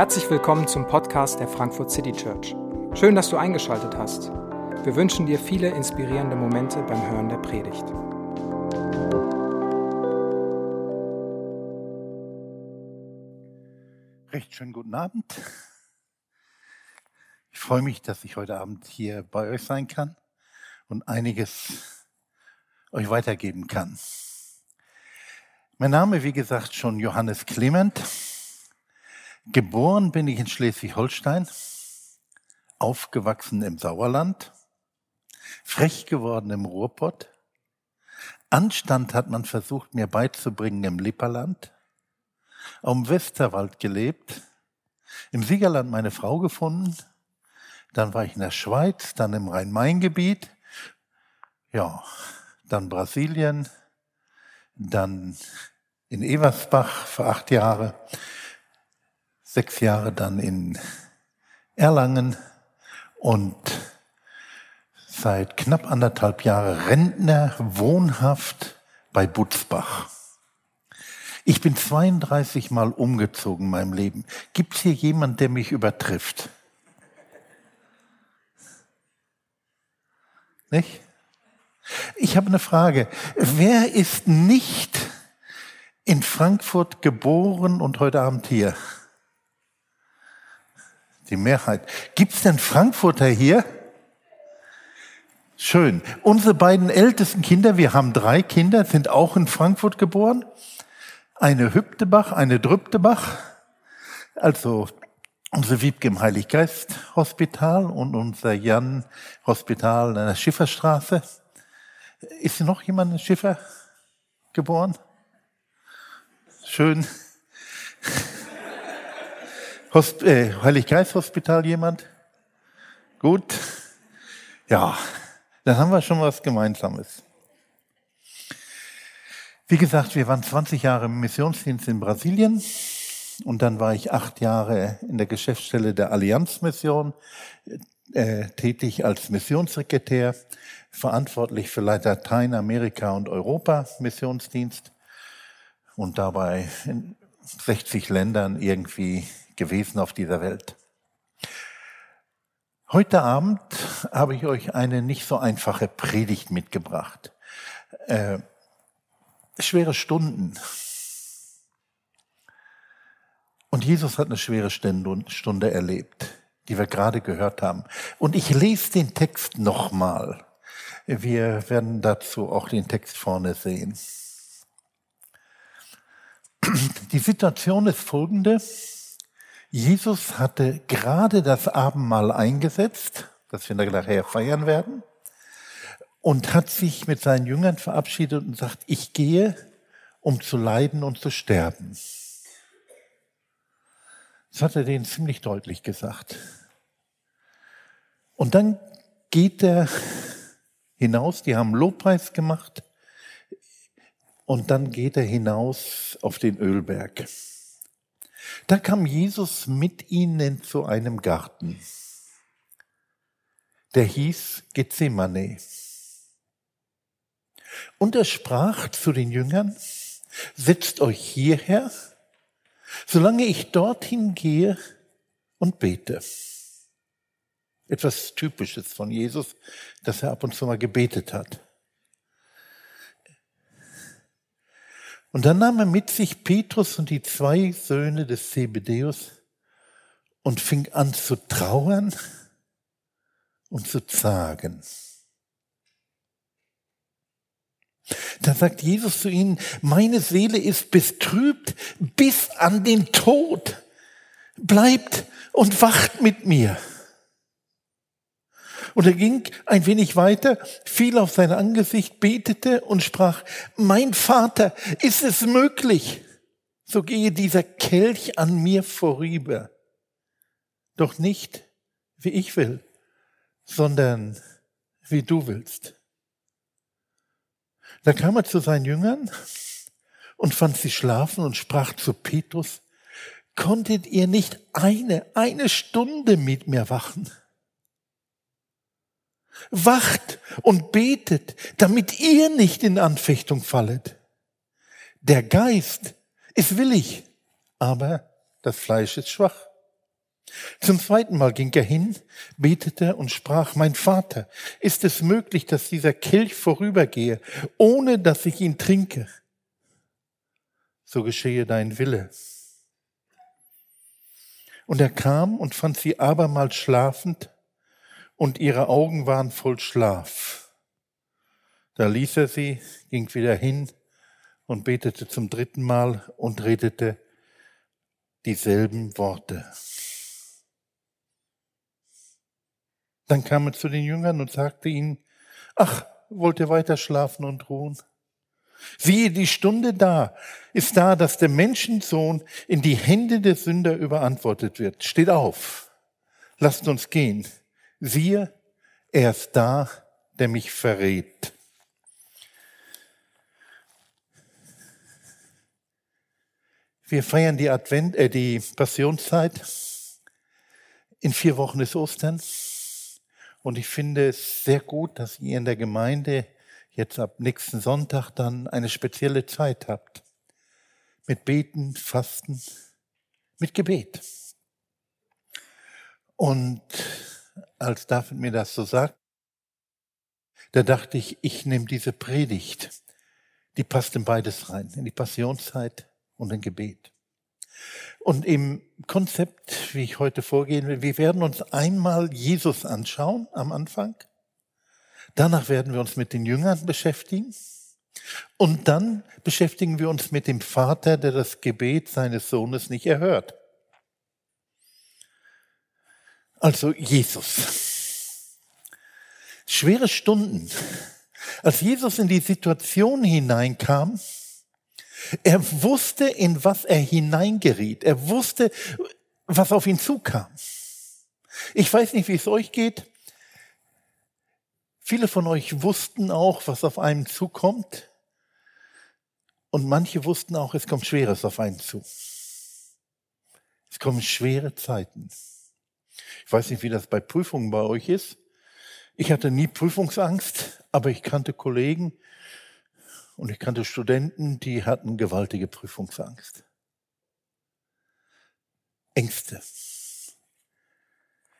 Herzlich willkommen zum Podcast der Frankfurt City Church. Schön, dass du eingeschaltet hast. Wir wünschen dir viele inspirierende Momente beim Hören der Predigt. Recht schönen guten Abend. Ich freue mich, dass ich heute Abend hier bei euch sein kann und einiges euch weitergeben kann. Mein Name, wie gesagt, schon Johannes Clement. Geboren bin ich in Schleswig-Holstein, aufgewachsen im Sauerland, frech geworden im Ruhrpott. Anstand hat man versucht, mir beizubringen im Lipperland, am Westerwald gelebt, im Siegerland meine Frau gefunden, dann war ich in der Schweiz, dann im Rhein-Main-Gebiet, ja, dann Brasilien, dann in Eversbach für acht Jahre sechs Jahre dann in Erlangen und seit knapp anderthalb Jahren Rentner wohnhaft bei Butzbach. Ich bin 32 Mal umgezogen in meinem Leben. Gibt es hier jemand, der mich übertrifft? Nicht? Ich habe eine Frage. Wer ist nicht in Frankfurt geboren und heute Abend hier? Die Mehrheit. Gibt's denn Frankfurter hier? Schön. Unsere beiden ältesten Kinder, wir haben drei Kinder, sind auch in Frankfurt geboren. Eine Hübtebach, eine Drübtebach. Also unsere Wiebke im Heiliggeist Hospital und unser Jan Hospital in der Schifferstraße. Ist noch jemand in Schiffer geboren? Schön. Hosp äh, Heiliggeist-Hospital jemand? Gut. Ja, dann haben wir schon was Gemeinsames. Wie gesagt, wir waren 20 Jahre im Missionsdienst in Brasilien und dann war ich acht Jahre in der Geschäftsstelle der Allianzmission äh, tätig als Missionssekretär, verantwortlich für Lateinamerika und Europa Missionsdienst und dabei in 60 Ländern irgendwie gewesen auf dieser Welt. Heute Abend habe ich euch eine nicht so einfache Predigt mitgebracht. Äh, schwere Stunden. Und Jesus hat eine schwere Stunde erlebt, die wir gerade gehört haben. Und ich lese den Text nochmal. Wir werden dazu auch den Text vorne sehen. Die Situation ist folgende. Jesus hatte gerade das Abendmahl eingesetzt, das wir nachher feiern werden, und hat sich mit seinen Jüngern verabschiedet und sagt, ich gehe, um zu leiden und zu sterben. Das hat er denen ziemlich deutlich gesagt. Und dann geht er hinaus, die haben Lobpreis gemacht, und dann geht er hinaus auf den Ölberg. Da kam Jesus mit ihnen zu einem Garten. Der hieß Gethsemane. Und er sprach zu den Jüngern, setzt euch hierher, solange ich dorthin gehe und bete. Etwas Typisches von Jesus, dass er ab und zu mal gebetet hat. Und dann nahm er mit sich Petrus und die zwei Söhne des Zebedeus und fing an zu trauern und zu zagen. Da sagt Jesus zu ihnen, meine Seele ist betrübt bis an den Tod. Bleibt und wacht mit mir. Und er ging ein wenig weiter, fiel auf sein Angesicht, betete und sprach, mein Vater, ist es möglich, so gehe dieser Kelch an mir vorüber. Doch nicht, wie ich will, sondern wie du willst. Da kam er zu seinen Jüngern und fand sie schlafen und sprach zu Petrus, konntet ihr nicht eine, eine Stunde mit mir wachen? Wacht und betet, damit ihr nicht in Anfechtung fallet. Der Geist ist willig, aber das Fleisch ist schwach. Zum zweiten Mal ging er hin, betete und sprach, mein Vater, ist es möglich, dass dieser Kelch vorübergehe, ohne dass ich ihn trinke? So geschehe dein Wille. Und er kam und fand sie abermals schlafend, und ihre Augen waren voll Schlaf. Da ließ er sie, ging wieder hin und betete zum dritten Mal und redete dieselben Worte. Dann kam er zu den Jüngern und sagte ihnen, ach, wollt ihr weiter schlafen und ruhen? Siehe, die Stunde da ist da, dass der Menschensohn in die Hände der Sünder überantwortet wird. Steht auf, lasst uns gehen. Siehe, er ist da, der mich verrät. Wir feiern die Advent, äh, die Passionszeit. In vier Wochen ist Ostern. Und ich finde es sehr gut, dass ihr in der Gemeinde jetzt ab nächsten Sonntag dann eine spezielle Zeit habt. Mit Beten, Fasten, mit Gebet. Und als David mir das so sagt, da dachte ich, ich nehme diese Predigt. Die passt in beides rein, in die Passionszeit und in Gebet. Und im Konzept, wie ich heute vorgehen will, wir werden uns einmal Jesus anschauen am Anfang. Danach werden wir uns mit den Jüngern beschäftigen. Und dann beschäftigen wir uns mit dem Vater, der das Gebet seines Sohnes nicht erhört. Also Jesus. Schwere Stunden. Als Jesus in die Situation hineinkam, er wusste, in was er hineingeriet. Er wusste, was auf ihn zukam. Ich weiß nicht, wie es euch geht. Viele von euch wussten auch, was auf einen zukommt. Und manche wussten auch, es kommt Schweres auf einen zu. Es kommen schwere Zeiten. Ich weiß nicht, wie das bei Prüfungen bei euch ist. Ich hatte nie Prüfungsangst, aber ich kannte Kollegen, und ich kannte Studenten, die hatten gewaltige Prüfungsangst. Ängste.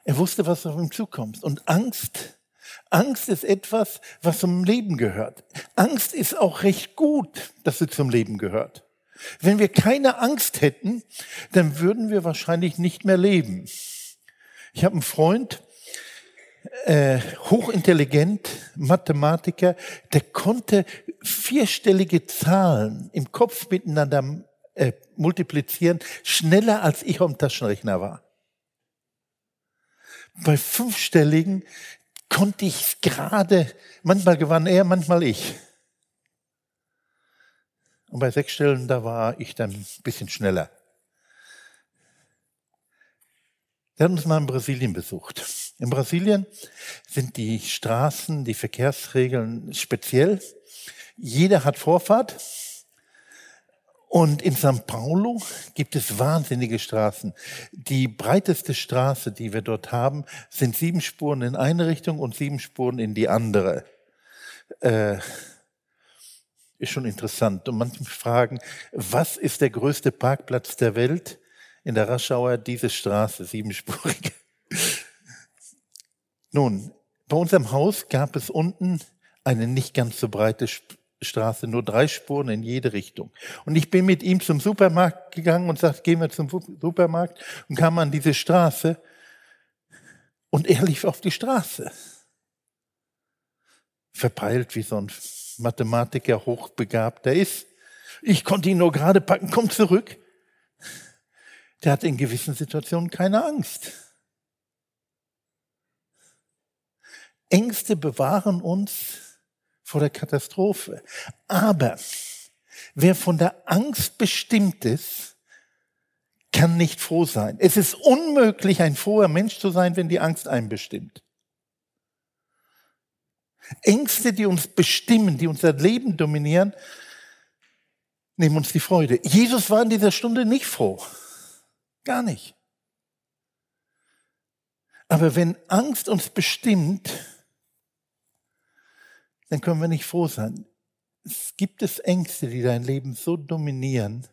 Er wusste, was auf ihm zukommt. Und Angst, Angst ist etwas, was zum Leben gehört. Angst ist auch recht gut, dass sie zum Leben gehört. Wenn wir keine Angst hätten, dann würden wir wahrscheinlich nicht mehr leben. Ich habe einen Freund, äh, hochintelligent, Mathematiker, der konnte vierstellige Zahlen im Kopf miteinander äh, multiplizieren, schneller als ich am Taschenrechner war. Bei fünfstelligen konnte ich gerade, manchmal gewann er, manchmal ich. Und bei sechs Stellen, da war ich dann ein bisschen schneller. Der hat uns mal in Brasilien besucht. In Brasilien sind die Straßen, die Verkehrsregeln speziell. Jeder hat Vorfahrt. Und in São Paulo gibt es wahnsinnige Straßen. Die breiteste Straße, die wir dort haben, sind sieben Spuren in eine Richtung und sieben Spuren in die andere. Äh, ist schon interessant. Und manche fragen, was ist der größte Parkplatz der Welt? In der Raschauer diese Straße, siebenspurig. Nun, bei unserem Haus gab es unten eine nicht ganz so breite Straße, nur drei Spuren in jede Richtung. Und ich bin mit ihm zum Supermarkt gegangen und sagte, gehen wir zum Supermarkt und kam an diese Straße und er lief auf die Straße. Verpeilt wie so ein Mathematiker hochbegabter ist. Ich konnte ihn nur gerade packen, komm zurück. Der hat in gewissen Situationen keine Angst. Ängste bewahren uns vor der Katastrophe. Aber wer von der Angst bestimmt ist, kann nicht froh sein. Es ist unmöglich, ein froher Mensch zu sein, wenn die Angst einen bestimmt. Ängste, die uns bestimmen, die unser Leben dominieren, nehmen uns die Freude. Jesus war in dieser Stunde nicht froh. Gar nicht. Aber wenn Angst uns bestimmt, dann können wir nicht froh sein. Es gibt es Ängste, die dein Leben so dominieren,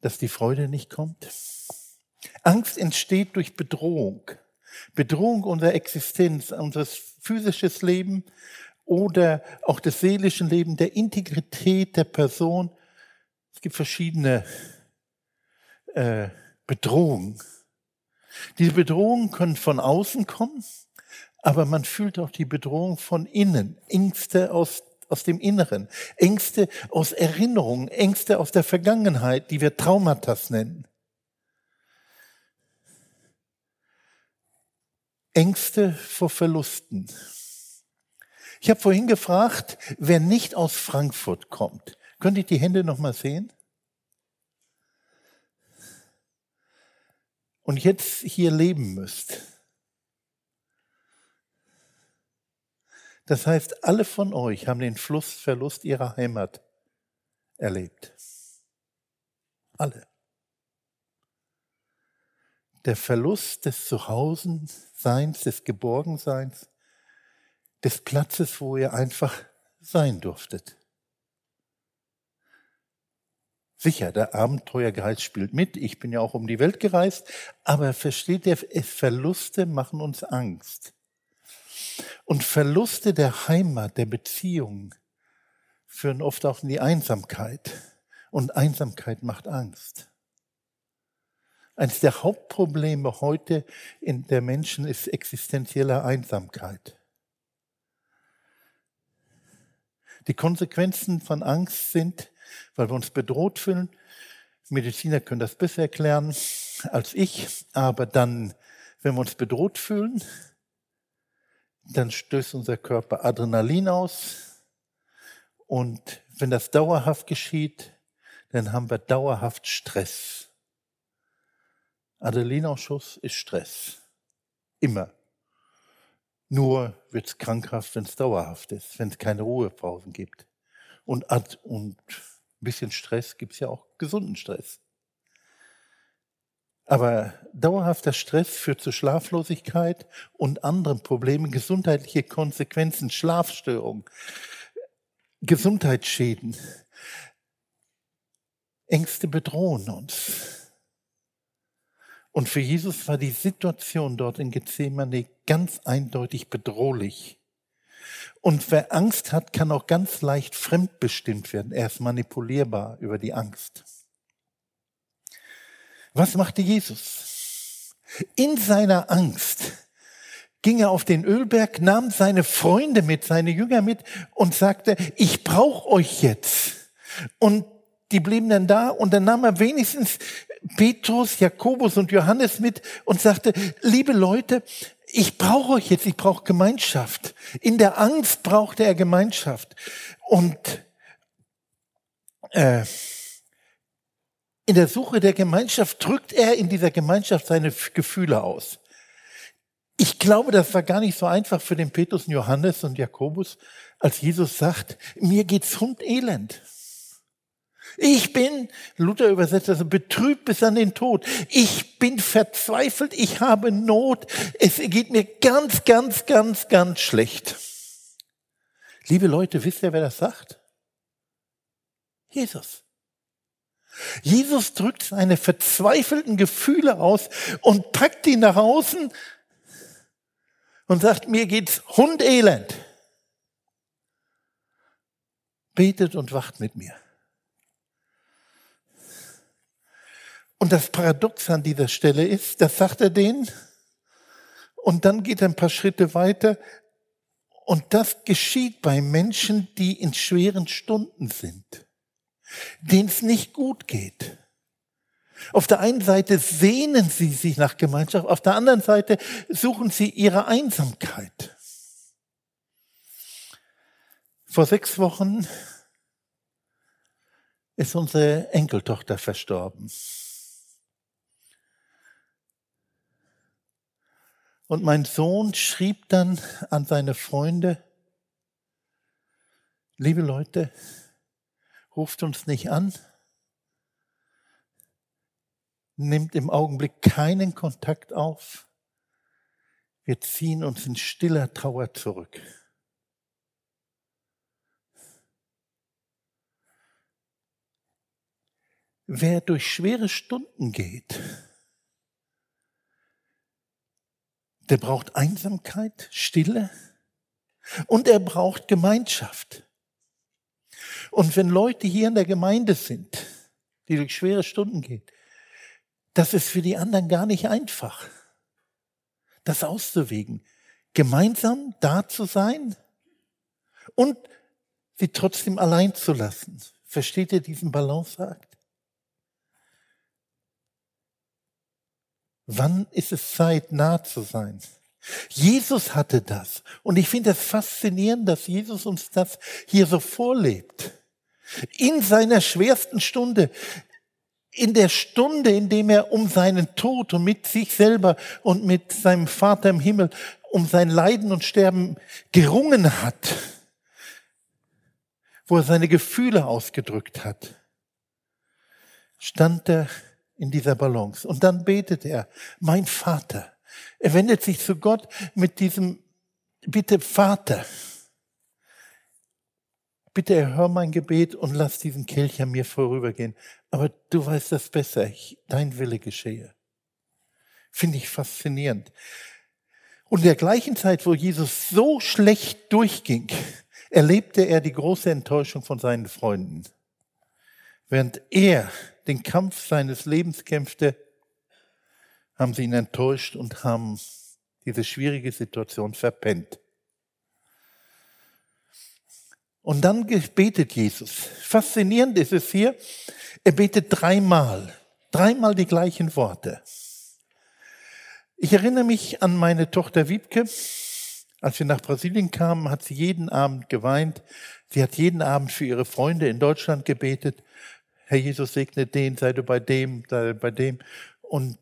dass die Freude nicht kommt. Angst entsteht durch Bedrohung. Bedrohung unserer Existenz, unseres physisches Leben oder auch des seelischen Lebens, der Integrität der Person. Es gibt verschiedene äh, Bedrohungen. Diese Bedrohungen können von außen kommen, aber man fühlt auch die Bedrohung von innen, Ängste aus, aus dem Inneren, Ängste aus Erinnerungen, Ängste aus der Vergangenheit, die wir Traumata nennen. Ängste vor Verlusten. Ich habe vorhin gefragt, wer nicht aus Frankfurt kommt. Könnt ihr die Hände noch mal sehen? Und jetzt hier leben müsst. Das heißt, alle von euch haben den Flussverlust ihrer Heimat erlebt. Alle. Der Verlust des Zuhausenseins, des Geborgenseins, des Platzes, wo ihr einfach sein durftet. Sicher, der Abenteuergeist spielt mit. Ich bin ja auch um die Welt gereist. Aber versteht ihr, Verluste machen uns Angst. Und Verluste der Heimat, der Beziehung führen oft auch in die Einsamkeit. Und Einsamkeit macht Angst. Eines der Hauptprobleme heute in der Menschen ist existenzielle Einsamkeit. Die Konsequenzen von Angst sind, weil wir uns bedroht fühlen. Mediziner können das besser erklären als ich, aber dann, wenn wir uns bedroht fühlen, dann stößt unser Körper Adrenalin aus. Und wenn das dauerhaft geschieht, dann haben wir dauerhaft Stress. Adrenalinausschuss ist Stress. Immer. Nur wird es krankhaft, wenn es dauerhaft ist, wenn es keine Ruhepausen gibt. Und, und ein bisschen Stress gibt es ja auch gesunden Stress. Aber dauerhafter Stress führt zu Schlaflosigkeit und anderen Problemen, gesundheitliche Konsequenzen, Schlafstörungen, Gesundheitsschäden. Ängste bedrohen uns. Und für Jesus war die Situation dort in Gethsemane ganz eindeutig bedrohlich. Und wer Angst hat, kann auch ganz leicht fremdbestimmt werden. Er ist manipulierbar über die Angst. Was machte Jesus? In seiner Angst ging er auf den Ölberg, nahm seine Freunde mit, seine Jünger mit und sagte, ich brauche euch jetzt. Und die blieben dann da und dann nahm er wenigstens Petrus, Jakobus und Johannes mit und sagte, liebe Leute, ich brauche euch jetzt, ich brauche Gemeinschaft. In der Angst brauchte er Gemeinschaft. Und äh, in der Suche der Gemeinschaft drückt er in dieser Gemeinschaft seine Gefühle aus. Ich glaube, das war gar nicht so einfach für den Petrus Johannes und Jakobus, als Jesus sagt, mir geht's hundelend. Ich bin, Luther übersetzt also, betrübt bis an den Tod. Ich bin verzweifelt, ich habe Not. Es geht mir ganz, ganz, ganz, ganz schlecht. Liebe Leute, wisst ihr, wer das sagt? Jesus. Jesus drückt seine verzweifelten Gefühle aus und packt die nach außen und sagt, mir geht's hundelend. Betet und wacht mit mir. Und das Paradox an dieser Stelle ist, das sagt er denen, und dann geht er ein paar Schritte weiter, und das geschieht bei Menschen, die in schweren Stunden sind, denen es nicht gut geht. Auf der einen Seite sehnen sie sich nach Gemeinschaft, auf der anderen Seite suchen sie ihre Einsamkeit. Vor sechs Wochen ist unsere Enkeltochter verstorben. Und mein Sohn schrieb dann an seine Freunde, liebe Leute, ruft uns nicht an, nimmt im Augenblick keinen Kontakt auf, wir ziehen uns in stiller Trauer zurück. Wer durch schwere Stunden geht, der braucht Einsamkeit, Stille und er braucht Gemeinschaft. Und wenn Leute hier in der Gemeinde sind, die durch schwere Stunden gehen, das ist für die anderen gar nicht einfach, das auszuwägen. Gemeinsam da zu sein und sie trotzdem allein zu lassen. Versteht ihr diesen Balanceakt? Wann ist es Zeit, nah zu sein? Jesus hatte das. Und ich finde es faszinierend, dass Jesus uns das hier so vorlebt. In seiner schwersten Stunde, in der Stunde, in dem er um seinen Tod und mit sich selber und mit seinem Vater im Himmel um sein Leiden und Sterben gerungen hat, wo er seine Gefühle ausgedrückt hat, stand er in dieser Balance. Und dann betet er, mein Vater. Er wendet sich zu Gott mit diesem, bitte Vater, bitte erhör mein Gebet und lass diesen Kelch an mir vorübergehen. Aber du weißt das besser, ich, dein Wille geschehe. Finde ich faszinierend. Und in der gleichen Zeit, wo Jesus so schlecht durchging, erlebte er die große Enttäuschung von seinen Freunden. Während er den Kampf seines Lebens kämpfte, haben sie ihn enttäuscht und haben diese schwierige Situation verpennt. Und dann betet Jesus. Faszinierend ist es hier, er betet dreimal, dreimal die gleichen Worte. Ich erinnere mich an meine Tochter Wiebke. Als wir nach Brasilien kamen, hat sie jeden Abend geweint. Sie hat jeden Abend für ihre Freunde in Deutschland gebetet. Herr Jesus segne den, sei du bei dem, sei bei dem. Und,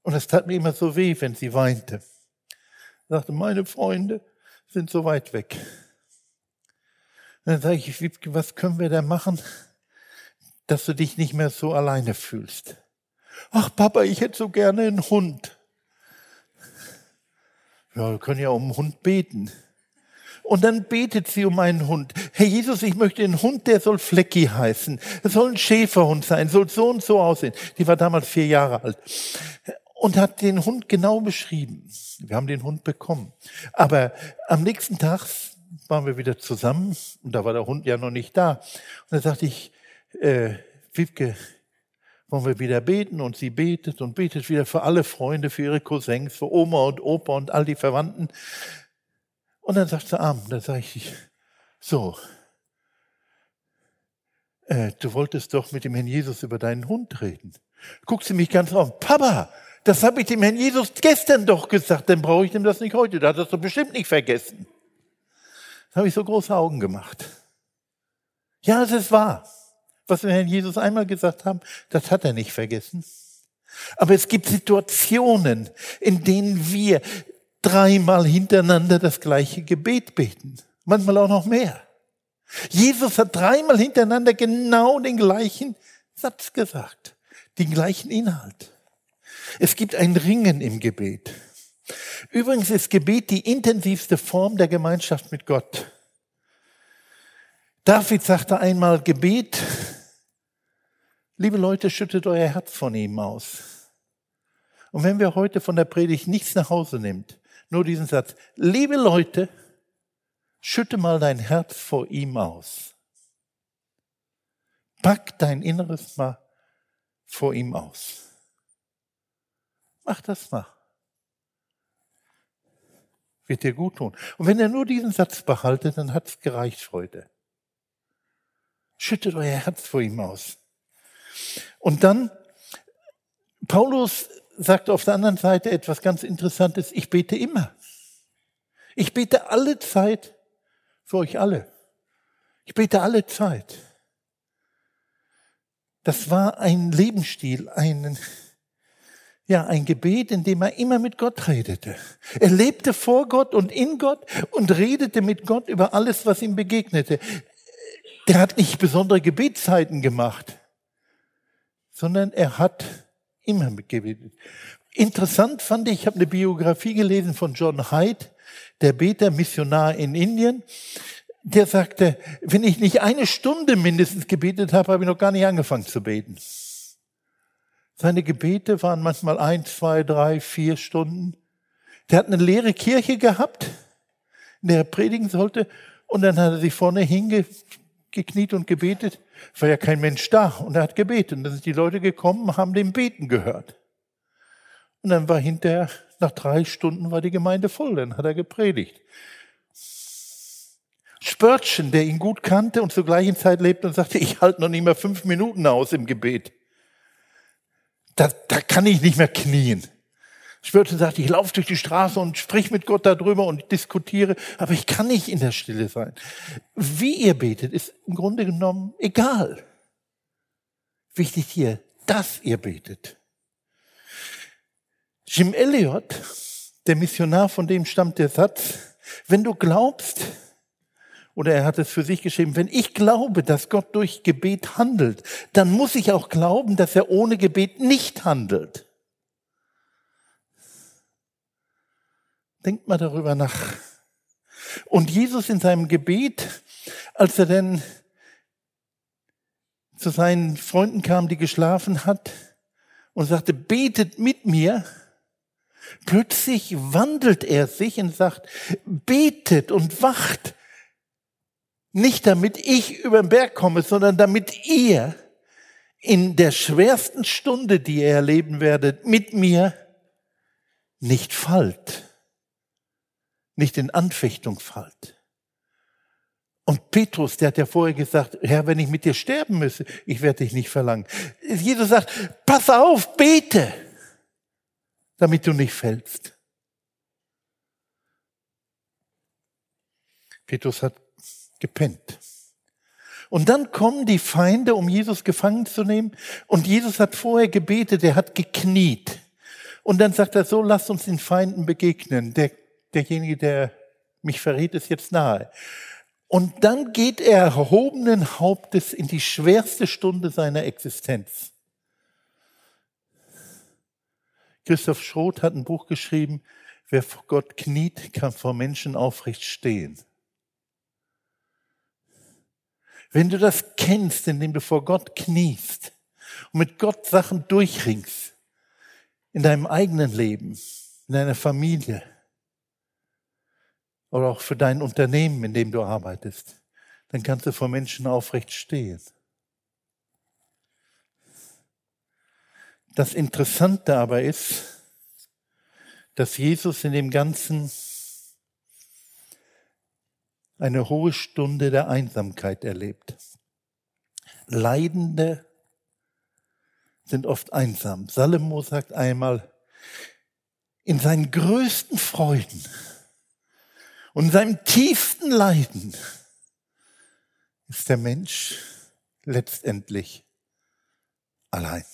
und es tat mir immer so weh, wenn sie weinte. Ich sagte, meine Freunde sind so weit weg. Und dann sage ich, was können wir da machen, dass du dich nicht mehr so alleine fühlst? Ach, Papa, ich hätte so gerne einen Hund. Ja, wir können ja um einen Hund beten. Und dann betet sie um einen Hund. Herr Jesus, ich möchte einen Hund, der soll Flecki heißen. Es soll ein Schäferhund sein, soll so und so aussehen. Die war damals vier Jahre alt. Und hat den Hund genau beschrieben. Wir haben den Hund bekommen. Aber am nächsten Tag waren wir wieder zusammen und da war der Hund ja noch nicht da. Und dann sagte ich, äh, Wiebke, wollen wir wieder beten und sie betet und betet wieder für alle Freunde, für ihre Cousins, für Oma und Opa und all die Verwandten. Und dann sagt sie Arm, dann sage ich, so, äh, du wolltest doch mit dem Herrn Jesus über deinen Hund reden. Guckt sie mich ganz auf, Papa, das habe ich dem Herrn Jesus gestern doch gesagt, dann brauche ich dem das nicht heute. Da hat er doch bestimmt nicht vergessen. Da habe ich so große Augen gemacht. Ja, es ist wahr. Was wir Herrn Jesus einmal gesagt haben, das hat er nicht vergessen. Aber es gibt Situationen, in denen wir dreimal hintereinander das gleiche Gebet beten. Manchmal auch noch mehr. Jesus hat dreimal hintereinander genau den gleichen Satz gesagt. Den gleichen Inhalt. Es gibt ein Ringen im Gebet. Übrigens ist Gebet die intensivste Form der Gemeinschaft mit Gott. David sagte einmal, Gebet, liebe Leute, schüttet euer Herz von ihm aus. Und wenn wir heute von der Predigt nichts nach Hause nimmt, nur diesen Satz. Liebe Leute, schütte mal dein Herz vor ihm aus. Pack dein Inneres mal vor ihm aus. Mach das mal. Wird dir gut tun. Und wenn ihr nur diesen Satz behaltet, dann hat's gereicht, Freunde. Schüttet euer Herz vor ihm aus. Und dann, Paulus sagt auf der anderen Seite etwas ganz Interessantes. Ich bete immer. Ich bete alle Zeit für euch alle. Ich bete alle Zeit. Das war ein Lebensstil, ein, ja, ein Gebet, in dem er immer mit Gott redete. Er lebte vor Gott und in Gott und redete mit Gott über alles, was ihm begegnete. Der hat nicht besondere Gebetszeiten gemacht, sondern er hat Immer mitgebetet. Interessant fand ich, ich habe eine Biografie gelesen von John Hyde, der Beter, Missionar in Indien. Der sagte, wenn ich nicht eine Stunde mindestens gebetet habe, habe ich noch gar nicht angefangen zu beten. Seine Gebete waren manchmal ein, zwei, drei, vier Stunden. Der hat eine leere Kirche gehabt, in der er predigen sollte. Und dann hat er sich vorne hingekniet und gebetet. War ja kein Mensch da. Und er hat gebetet. Und dann sind die Leute gekommen, haben dem Beten gehört. Und dann war hinterher, nach drei Stunden war die Gemeinde voll. Dann hat er gepredigt. Spörtchen, der ihn gut kannte und zur gleichen Zeit lebte und sagte, ich halte noch nicht mehr fünf Minuten aus im Gebet. Da, da kann ich nicht mehr knien. Spörtchen sagte, ich laufe durch die Straße und sprich mit Gott darüber und diskutiere, aber ich kann nicht in der Stille sein. Wie ihr betet, ist im Grunde genommen egal. Wichtig hier, dass ihr betet. Jim Elliot, der Missionar, von dem stammt der Satz, wenn du glaubst, oder er hat es für sich geschrieben, wenn ich glaube, dass Gott durch Gebet handelt, dann muss ich auch glauben, dass er ohne Gebet nicht handelt. Denkt mal darüber nach. Und Jesus in seinem Gebet, als er denn zu seinen Freunden kam, die geschlafen hat, und sagte, betet mit mir, plötzlich wandelt er sich und sagt, betet und wacht nicht damit ich über den Berg komme, sondern damit ihr in der schwersten Stunde, die ihr erleben werdet, mit mir nicht fallt, nicht in Anfechtung fallt. Und Petrus, der hat ja vorher gesagt, Herr, wenn ich mit dir sterben müsse, ich werde dich nicht verlangen. Jesus sagt, pass auf, bete, damit du nicht fällst. Petrus hat gepennt. Und dann kommen die Feinde, um Jesus gefangen zu nehmen. Und Jesus hat vorher gebetet, er hat gekniet. Und dann sagt er so, lasst uns den Feinden begegnen. Der, derjenige, der mich verrät, ist jetzt nahe. Und dann geht er erhobenen Hauptes in die schwerste Stunde seiner Existenz. Christoph Schroth hat ein Buch geschrieben, wer vor Gott kniet, kann vor Menschen aufrecht stehen. Wenn du das kennst, indem du vor Gott kniest und mit Gott Sachen durchringst, in deinem eigenen Leben, in deiner Familie oder auch für dein Unternehmen, in dem du arbeitest, dann kannst du vor Menschen aufrecht stehen. Das Interessante aber ist, dass Jesus in dem Ganzen eine hohe Stunde der Einsamkeit erlebt. Leidende sind oft einsam. Salomo sagt einmal, in seinen größten Freuden und in seinem tiefsten Leiden ist der Mensch letztendlich allein.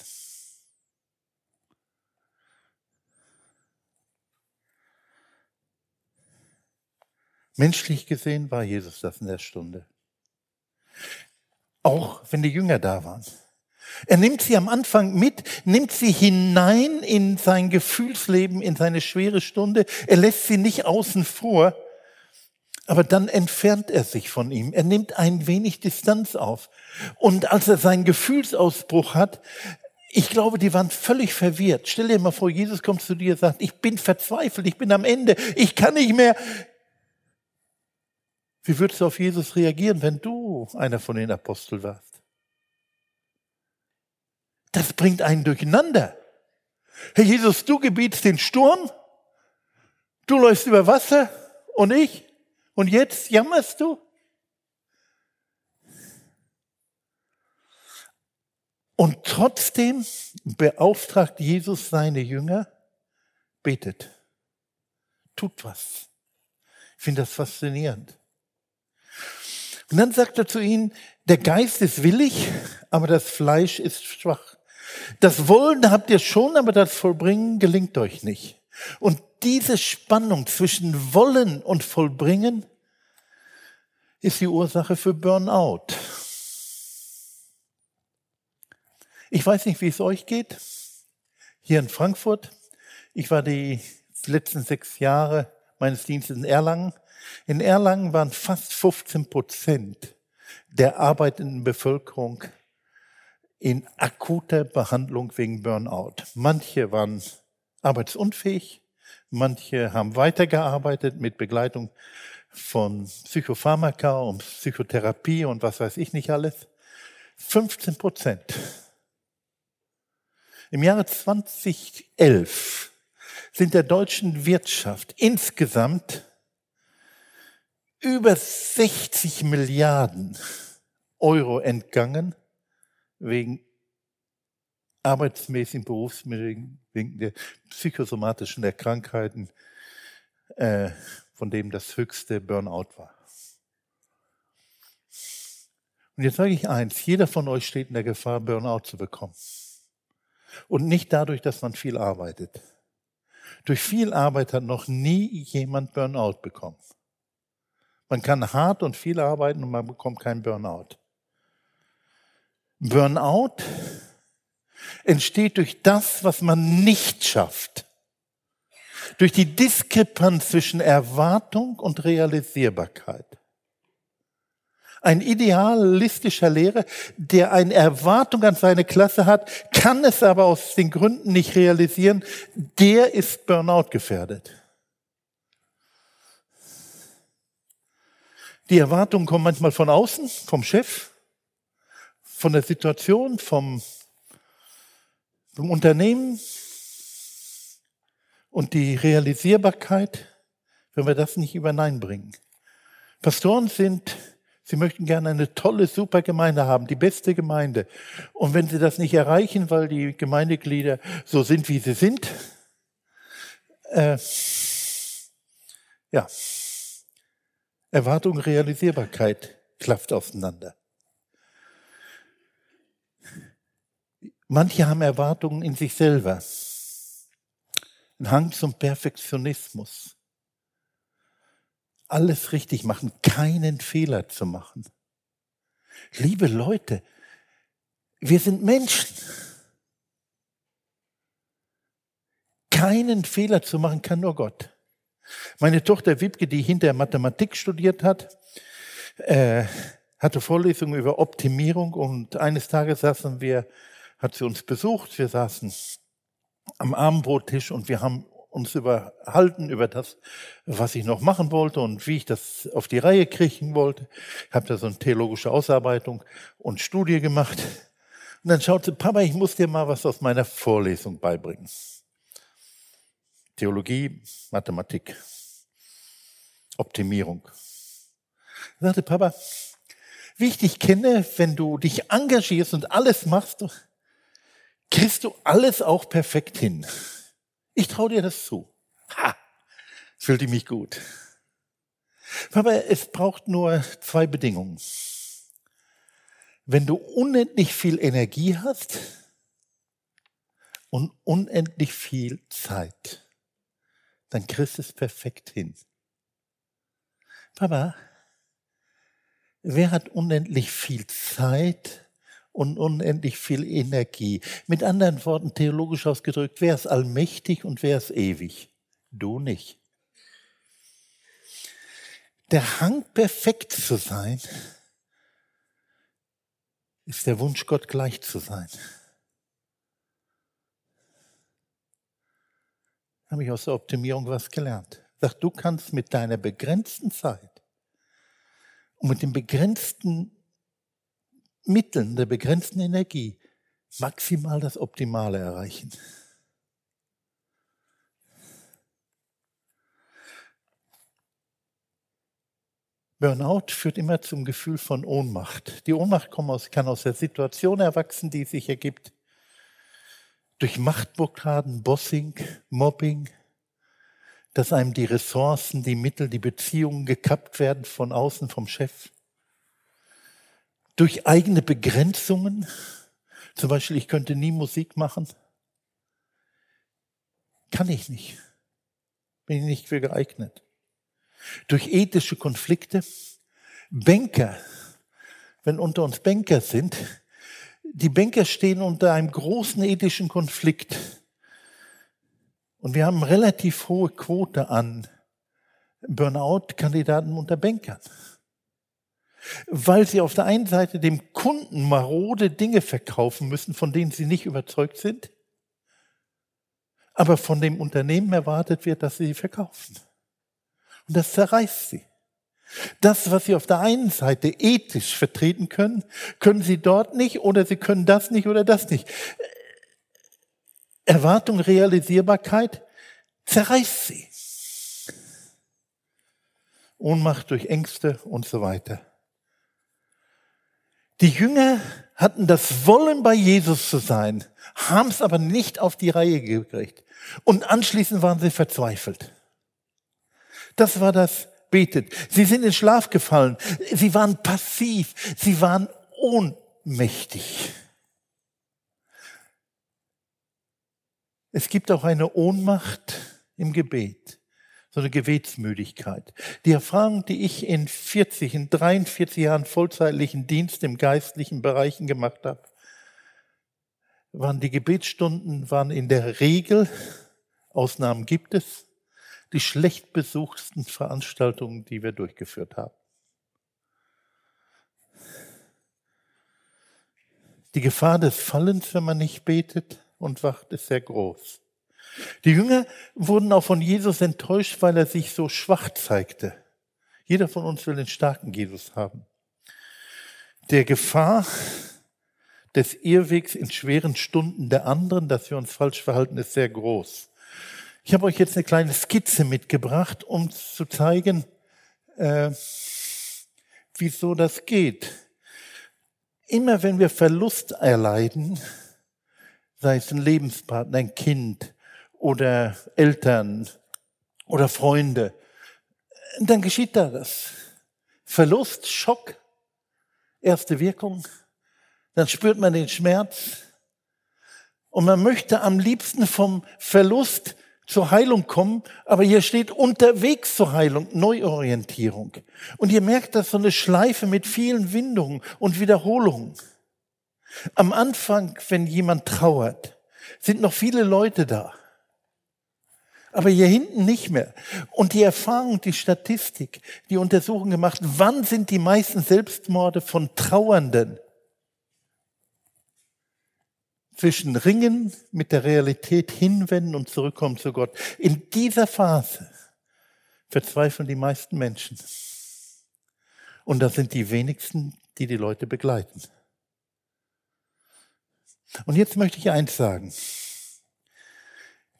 Menschlich gesehen war Jesus das in der Stunde. Auch wenn die Jünger da waren. Er nimmt sie am Anfang mit, nimmt sie hinein in sein Gefühlsleben, in seine schwere Stunde. Er lässt sie nicht außen vor, aber dann entfernt er sich von ihm. Er nimmt ein wenig Distanz auf. Und als er seinen Gefühlsausbruch hat, ich glaube, die waren völlig verwirrt. Stell dir mal vor, Jesus kommt zu dir und sagt, ich bin verzweifelt, ich bin am Ende, ich kann nicht mehr, wie würdest du auf Jesus reagieren, wenn du einer von den Aposteln warst? Das bringt einen durcheinander. Herr Jesus, du gebietst den Sturm, du läufst über Wasser und ich, und jetzt jammerst du? Und trotzdem beauftragt Jesus seine Jünger, betet, tut was. Ich finde das faszinierend. Und dann sagt er zu ihnen, der Geist ist willig, aber das Fleisch ist schwach. Das Wollen habt ihr schon, aber das Vollbringen gelingt euch nicht. Und diese Spannung zwischen Wollen und Vollbringen ist die Ursache für Burnout. Ich weiß nicht, wie es euch geht. Hier in Frankfurt. Ich war die letzten sechs Jahre meines Dienstes in Erlangen in Erlangen waren fast 15 Prozent der arbeitenden Bevölkerung in akuter Behandlung wegen Burnout. Manche waren arbeitsunfähig, manche haben weitergearbeitet mit Begleitung von Psychopharmaka und Psychotherapie und was weiß ich nicht alles. 15 Prozent. Im Jahre 2011 sind der deutschen Wirtschaft insgesamt über 60 Milliarden Euro entgangen wegen arbeitsmäßigen Berufsmitteln, wegen der psychosomatischen Erkrankheiten, äh, von dem das höchste Burnout war. Und jetzt sage ich eins, jeder von euch steht in der Gefahr, Burnout zu bekommen. Und nicht dadurch, dass man viel arbeitet. Durch viel Arbeit hat noch nie jemand Burnout bekommen. Man kann hart und viel arbeiten und man bekommt keinen Burnout. Burnout entsteht durch das, was man nicht schafft. Durch die Diskrepanz zwischen Erwartung und Realisierbarkeit. Ein idealistischer Lehrer, der eine Erwartung an seine Klasse hat, kann es aber aus den Gründen nicht realisieren, der ist Burnout gefährdet. Die Erwartungen kommen manchmal von außen, vom Chef, von der Situation, vom, vom Unternehmen. Und die Realisierbarkeit, wenn wir das nicht übereinbringen. Pastoren sind, sie möchten gerne eine tolle, super Gemeinde haben, die beste Gemeinde. Und wenn sie das nicht erreichen, weil die Gemeindeglieder so sind, wie sie sind, äh, ja, Erwartung, Realisierbarkeit klafft auseinander. Manche haben Erwartungen in sich selber. Ein Hang zum Perfektionismus. Alles richtig machen, keinen Fehler zu machen. Liebe Leute, wir sind Menschen. Keinen Fehler zu machen kann nur Gott. Meine Tochter Wiebke, die hinter Mathematik studiert hat, äh, hatte Vorlesungen über Optimierung und eines Tages saßen wir, hat sie uns besucht, wir saßen am Abendbrottisch und wir haben uns überhalten über das, was ich noch machen wollte und wie ich das auf die Reihe kriegen wollte. Ich habe da so eine theologische Ausarbeitung und Studie gemacht. Und dann schaut sie, Papa, ich muss dir mal was aus meiner Vorlesung beibringen. Theologie, Mathematik, Optimierung. Ich sagte Papa, wie ich dich kenne, wenn du dich engagierst und alles machst, kriegst du alles auch perfekt hin. Ich traue dir das zu. Ha, fühlte mich gut. Papa, es braucht nur zwei Bedingungen. Wenn du unendlich viel Energie hast und unendlich viel Zeit dann kriegst du es perfekt hin. Papa, wer hat unendlich viel Zeit und unendlich viel Energie? Mit anderen Worten, theologisch ausgedrückt, wer ist allmächtig und wer ist ewig? Du nicht. Der Hang, perfekt zu sein, ist der Wunsch, Gott gleich zu sein. habe ich aus der Optimierung was gelernt. Sag, du kannst mit deiner begrenzten Zeit und mit den begrenzten Mitteln, der begrenzten Energie maximal das Optimale erreichen. Burnout führt immer zum Gefühl von Ohnmacht. Die Ohnmacht kann aus der Situation erwachsen, die sich ergibt durch Machtblockaden, Bossing, Mobbing, dass einem die Ressourcen, die Mittel, die Beziehungen gekappt werden von außen vom Chef. Durch eigene Begrenzungen, zum Beispiel ich könnte nie Musik machen, kann ich nicht, bin ich nicht für geeignet. Durch ethische Konflikte, Banker, wenn unter uns Banker sind, die Banker stehen unter einem großen ethischen Konflikt. Und wir haben relativ hohe Quote an Burnout-Kandidaten unter Bankern. Weil sie auf der einen Seite dem Kunden marode Dinge verkaufen müssen, von denen sie nicht überzeugt sind, aber von dem Unternehmen erwartet wird, dass sie sie verkaufen. Und das zerreißt sie. Das, was sie auf der einen Seite ethisch vertreten können, können sie dort nicht oder sie können das nicht oder das nicht. Erwartung, Realisierbarkeit zerreißt sie. Ohnmacht durch Ängste und so weiter. Die Jünger hatten das Wollen, bei Jesus zu sein, haben es aber nicht auf die Reihe gekriegt. Und anschließend waren sie verzweifelt. Das war das Betet. Sie sind in Schlaf gefallen. Sie waren passiv. Sie waren ohnmächtig. Es gibt auch eine Ohnmacht im Gebet so eine Gebetsmüdigkeit. Die Erfahrung, die ich in 40, in 43 Jahren vollzeitlichen Dienst im geistlichen Bereichen gemacht habe, waren die Gebetsstunden, waren in der Regel, Ausnahmen gibt es, die schlecht besuchtsten Veranstaltungen, die wir durchgeführt haben. Die Gefahr des Fallens, wenn man nicht betet und wacht, ist sehr groß. Die Jünger wurden auch von Jesus enttäuscht, weil er sich so schwach zeigte. Jeder von uns will den starken Jesus haben. Der Gefahr des Irrwegs in schweren Stunden der anderen, dass wir uns falsch verhalten, ist sehr groß. Ich habe euch jetzt eine kleine Skizze mitgebracht, um zu zeigen, äh, wieso das geht. Immer wenn wir Verlust erleiden, sei es ein Lebenspartner, ein Kind, oder Eltern oder Freunde, dann geschieht da das. Verlust, Schock, erste Wirkung, dann spürt man den Schmerz und man möchte am liebsten vom Verlust zur Heilung kommen, aber hier steht unterwegs zur Heilung, Neuorientierung. Und ihr merkt, das so eine Schleife mit vielen Windungen und Wiederholungen. Am Anfang, wenn jemand trauert, sind noch viele Leute da aber hier hinten nicht mehr. Und die Erfahrung, die Statistik, die Untersuchung gemacht, wann sind die meisten Selbstmorde von Trauernden? Zwischen Ringen mit der Realität hinwenden und zurückkommen zu Gott. In dieser Phase verzweifeln die meisten Menschen. Und das sind die wenigsten, die die Leute begleiten. Und jetzt möchte ich eins sagen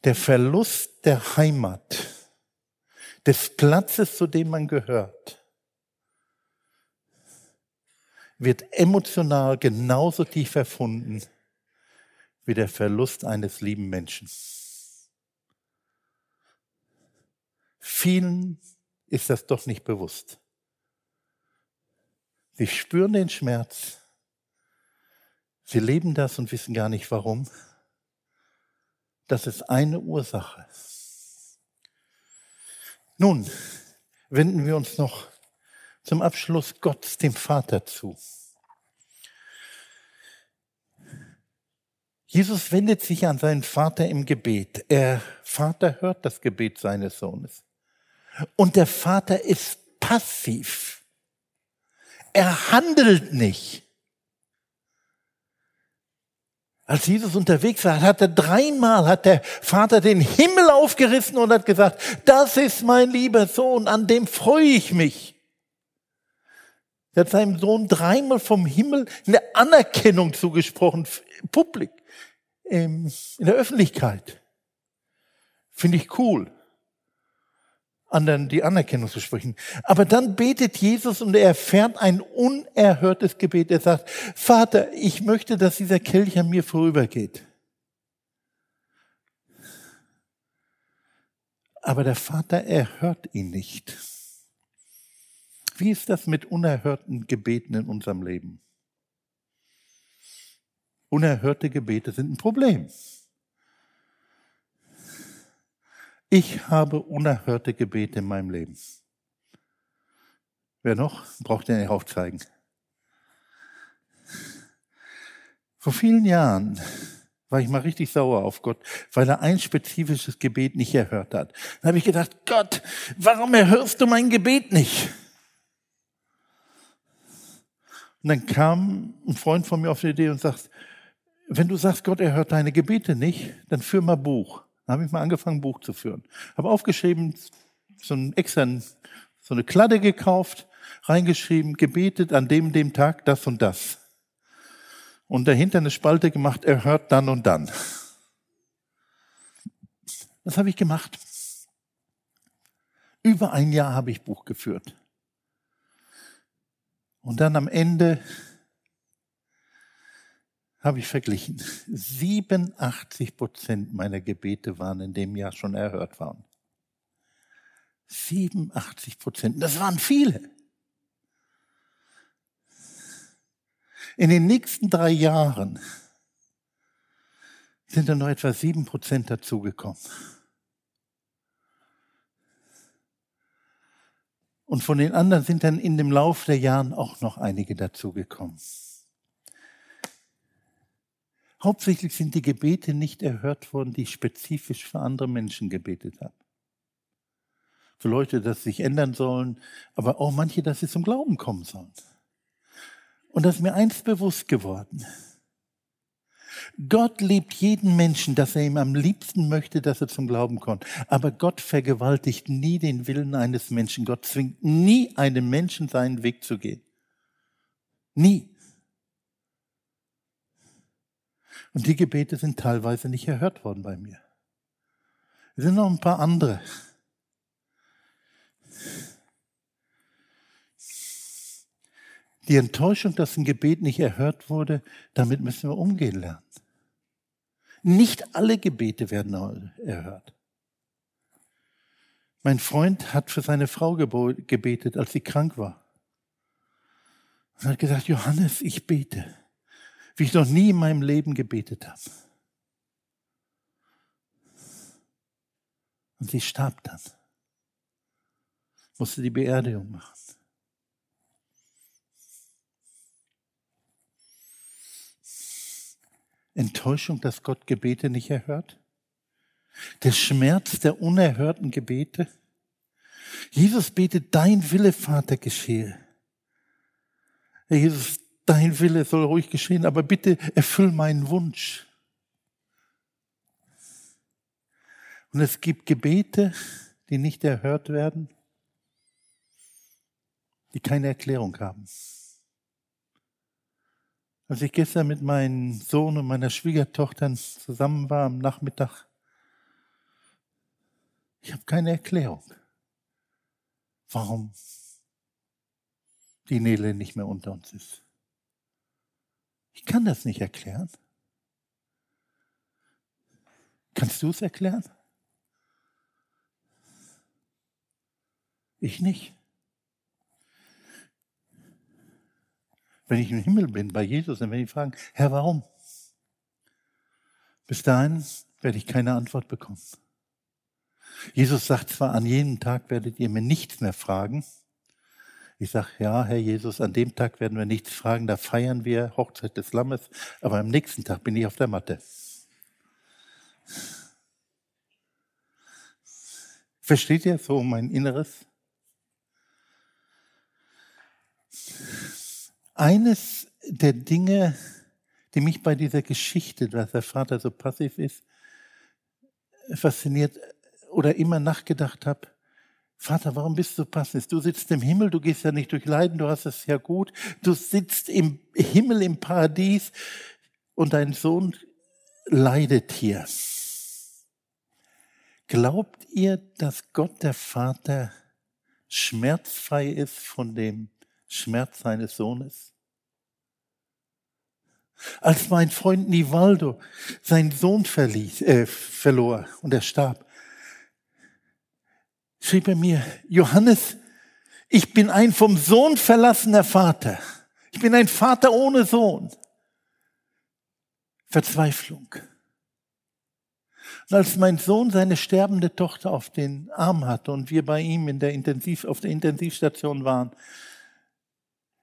der Verlust der Heimat, des Platzes, zu dem man gehört, wird emotional genauso tief erfunden wie der Verlust eines lieben Menschen. Vielen ist das doch nicht bewusst. Sie spüren den Schmerz, sie leben das und wissen gar nicht warum. Das ist eine Ursache. Nun wenden wir uns noch zum Abschluss Gott, dem Vater, zu. Jesus wendet sich an seinen Vater im Gebet. Er, Vater hört das Gebet seines Sohnes. Und der Vater ist passiv. Er handelt nicht. Als Jesus unterwegs war, hat er dreimal, hat der Vater den Himmel aufgerissen und hat gesagt, das ist mein lieber Sohn, an dem freue ich mich. Er hat seinem Sohn dreimal vom Himmel eine Anerkennung zugesprochen, publik, in der Öffentlichkeit. Finde ich cool anderen die Anerkennung zu sprechen. Aber dann betet Jesus und er erfährt ein unerhörtes Gebet. Er sagt, Vater, ich möchte, dass dieser Kelch an mir vorübergeht. Aber der Vater erhört ihn nicht. Wie ist das mit unerhörten Gebeten in unserem Leben? Unerhörte Gebete sind ein Problem. Ich habe unerhörte Gebete in meinem Leben. Wer noch? Braucht ihr nicht aufzeigen. Vor vielen Jahren war ich mal richtig sauer auf Gott, weil er ein spezifisches Gebet nicht erhört hat. Dann habe ich gedacht, Gott, warum erhörst du mein Gebet nicht? Und dann kam ein Freund von mir auf die Idee und sagt, wenn du sagst, Gott er hört deine Gebete nicht, dann führ mal Buch. Habe ich mal angefangen, Buch zu führen. Habe aufgeschrieben, so ein extra, so eine Kladde gekauft, reingeschrieben, gebetet an dem, dem Tag das und das. Und dahinter eine Spalte gemacht, er hört dann und dann. Das habe ich gemacht. Über ein Jahr habe ich Buch geführt. Und dann am Ende habe ich verglichen. 87 Prozent meiner Gebete waren in dem Jahr schon erhört worden. 87 Prozent. Das waren viele. In den nächsten drei Jahren sind dann noch etwa sieben Prozent dazugekommen. Und von den anderen sind dann in dem Lauf der Jahren auch noch einige dazugekommen. Hauptsächlich sind die Gebete nicht erhört worden, die ich spezifisch für andere Menschen gebetet habe. Für Leute, dass sie sich ändern sollen, aber auch manche, dass sie zum Glauben kommen sollen. Und da ist mir eins bewusst geworden. Gott liebt jeden Menschen, dass er ihm am liebsten möchte, dass er zum Glauben kommt. Aber Gott vergewaltigt nie den Willen eines Menschen. Gott zwingt nie einen Menschen seinen Weg zu gehen. Nie. Und die Gebete sind teilweise nicht erhört worden bei mir. Es sind noch ein paar andere. Die Enttäuschung, dass ein Gebet nicht erhört wurde, damit müssen wir umgehen lernen. Nicht alle Gebete werden erhört. Mein Freund hat für seine Frau gebetet, als sie krank war. Und hat gesagt, Johannes, ich bete, wie ich noch nie in meinem Leben gebetet habe. Und sie starb dann. Musste die Beerdigung machen. Enttäuschung, dass Gott Gebete nicht erhört? Der Schmerz der unerhörten Gebete? Jesus betet, dein Wille, Vater, geschehe. Herr Jesus, dein Wille soll ruhig geschehen, aber bitte erfüll meinen Wunsch. Und es gibt Gebete, die nicht erhört werden, die keine Erklärung haben. Als ich gestern mit meinem Sohn und meiner Schwiegertochter zusammen war am Nachmittag, ich habe keine Erklärung, warum die Nele nicht mehr unter uns ist. Ich kann das nicht erklären. Kannst du es erklären? Ich nicht. wenn ich im Himmel bin, bei Jesus, dann werde ich fragen, Herr, warum? Bis dahin werde ich keine Antwort bekommen. Jesus sagt zwar, an jenem Tag werdet ihr mir nichts mehr fragen. Ich sage, ja, Herr Jesus, an dem Tag werden wir nichts fragen, da feiern wir Hochzeit des Lammes, aber am nächsten Tag bin ich auf der Matte. Versteht ihr so mein Inneres? eines der Dinge, die mich bei dieser Geschichte, dass der Vater so passiv ist, fasziniert oder immer nachgedacht habe, Vater, warum bist du passiv? Du sitzt im Himmel, du gehst ja nicht durch Leiden, du hast es ja gut. Du sitzt im Himmel, im Paradies und dein Sohn leidet hier. Glaubt ihr, dass Gott der Vater schmerzfrei ist von dem Schmerz seines Sohnes? Als mein Freund Nivaldo seinen Sohn verließ, äh, verlor und er starb, schrieb er mir, Johannes, ich bin ein vom Sohn verlassener Vater. Ich bin ein Vater ohne Sohn. Verzweiflung. Und als mein Sohn seine sterbende Tochter auf den Arm hatte und wir bei ihm in der Intensiv, auf der Intensivstation waren,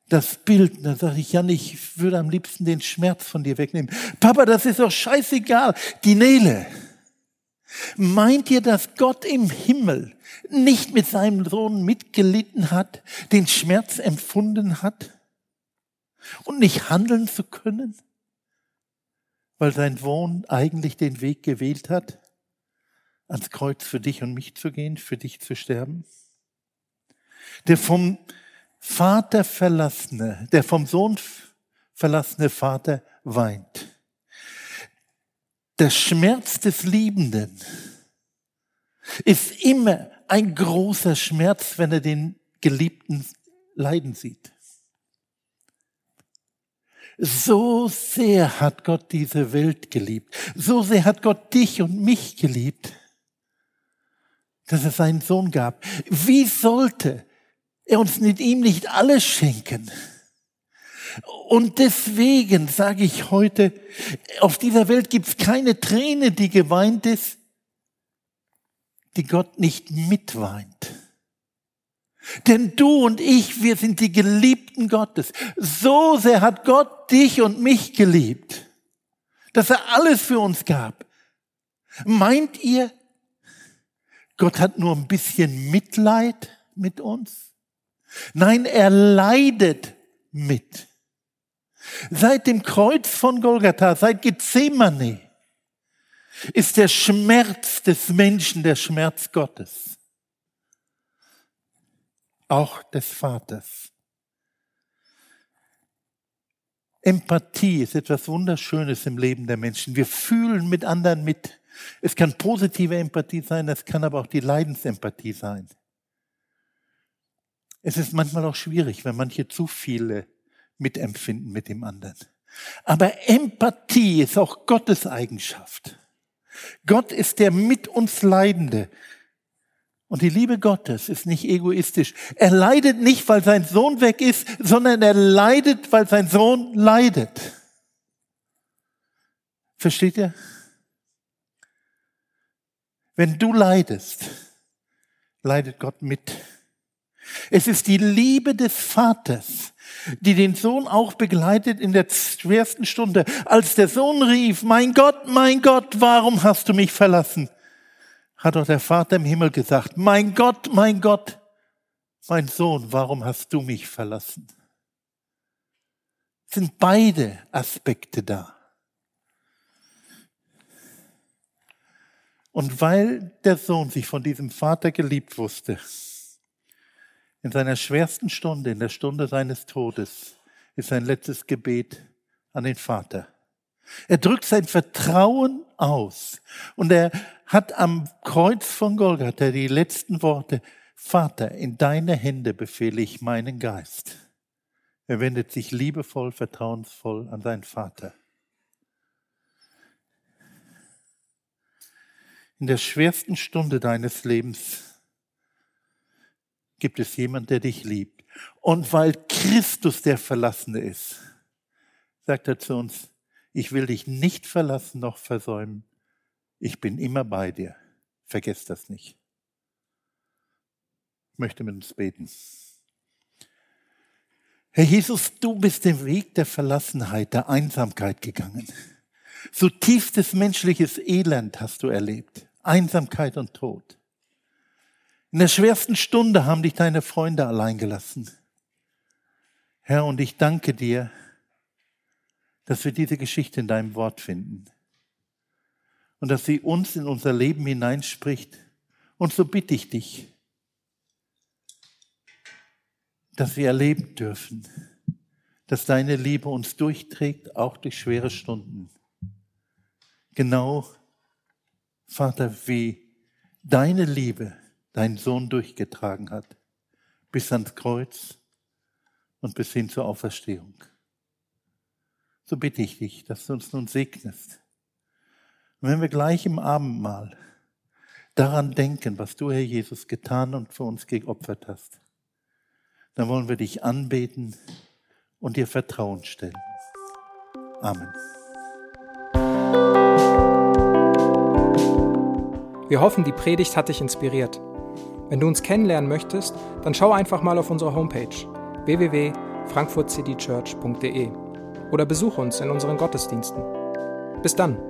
das Bild, da sage ich, Jan, ich würde am liebsten den Schmerz von dir wegnehmen. Papa, das ist doch scheißegal. Die Nele. Meint ihr, dass Gott im Himmel nicht mit seinem Sohn mitgelitten hat, den Schmerz empfunden hat? und nicht handeln zu können, weil sein Sohn eigentlich den Weg gewählt hat, ans Kreuz für dich und mich zu gehen, für dich zu sterben? Der vom Vater verlassene, der vom Sohn verlassene Vater weint. Der Schmerz des Liebenden ist immer ein großer Schmerz, wenn er den Geliebten leiden sieht. So sehr hat Gott diese Welt geliebt. So sehr hat Gott dich und mich geliebt, dass es seinen Sohn gab. Wie sollte er uns mit ihm nicht alles schenken? Und deswegen sage ich heute, auf dieser Welt gibt es keine Träne, die geweint ist, die Gott nicht mitweint. Denn du und ich, wir sind die Geliebten Gottes. So sehr hat Gott dich und mich geliebt, dass er alles für uns gab. Meint ihr, Gott hat nur ein bisschen Mitleid mit uns? Nein, er leidet mit. Seit dem Kreuz von Golgatha, seit Gethsemane, ist der Schmerz des Menschen der Schmerz Gottes auch des Vaters. Empathie ist etwas Wunderschönes im Leben der Menschen. Wir fühlen mit anderen mit. Es kann positive Empathie sein, es kann aber auch die Leidensempathie sein. Es ist manchmal auch schwierig, wenn manche zu viele mitempfinden mit dem anderen. Aber Empathie ist auch Gottes Eigenschaft. Gott ist der mit uns Leidende. Und die Liebe Gottes ist nicht egoistisch. Er leidet nicht, weil sein Sohn weg ist, sondern er leidet, weil sein Sohn leidet. Versteht ihr? Wenn du leidest, leidet Gott mit. Es ist die Liebe des Vaters, die den Sohn auch begleitet in der schwersten Stunde. Als der Sohn rief, mein Gott, mein Gott, warum hast du mich verlassen? hat doch der Vater im Himmel gesagt, mein Gott, mein Gott, mein Sohn, warum hast du mich verlassen? Sind beide Aspekte da. Und weil der Sohn sich von diesem Vater geliebt wusste, in seiner schwersten Stunde, in der Stunde seines Todes, ist sein letztes Gebet an den Vater. Er drückt sein Vertrauen aus und er hat am Kreuz von Golgatha die letzten Worte, Vater, in deine Hände befehle ich meinen Geist. Er wendet sich liebevoll, vertrauensvoll an seinen Vater. In der schwersten Stunde deines Lebens gibt es jemand, der dich liebt. Und weil Christus der Verlassene ist, sagt er zu uns, ich will dich nicht verlassen noch versäumen. Ich bin immer bei dir. Vergiss das nicht. Ich möchte mit uns beten. Herr Jesus, du bist den Weg der Verlassenheit, der Einsamkeit gegangen. So tiefstes menschliches Elend hast du erlebt. Einsamkeit und Tod. In der schwersten Stunde haben dich deine Freunde allein gelassen. Herr, und ich danke dir, dass wir diese Geschichte in deinem Wort finden und dass sie uns in unser Leben hineinspricht. Und so bitte ich dich, dass wir erleben dürfen, dass deine Liebe uns durchträgt, auch durch schwere Stunden. Genau, Vater, wie deine Liebe deinen Sohn durchgetragen hat, bis ans Kreuz und bis hin zur Auferstehung. So bitte ich dich, dass du uns nun segnest. Und wenn wir gleich im Abendmahl daran denken, was du, Herr Jesus, getan und für uns geopfert hast, dann wollen wir dich anbeten und dir Vertrauen stellen. Amen. Wir hoffen, die Predigt hat dich inspiriert. Wenn du uns kennenlernen möchtest, dann schau einfach mal auf unsere Homepage www.frankfurtcitychurch.de oder besuche uns in unseren Gottesdiensten. Bis dann!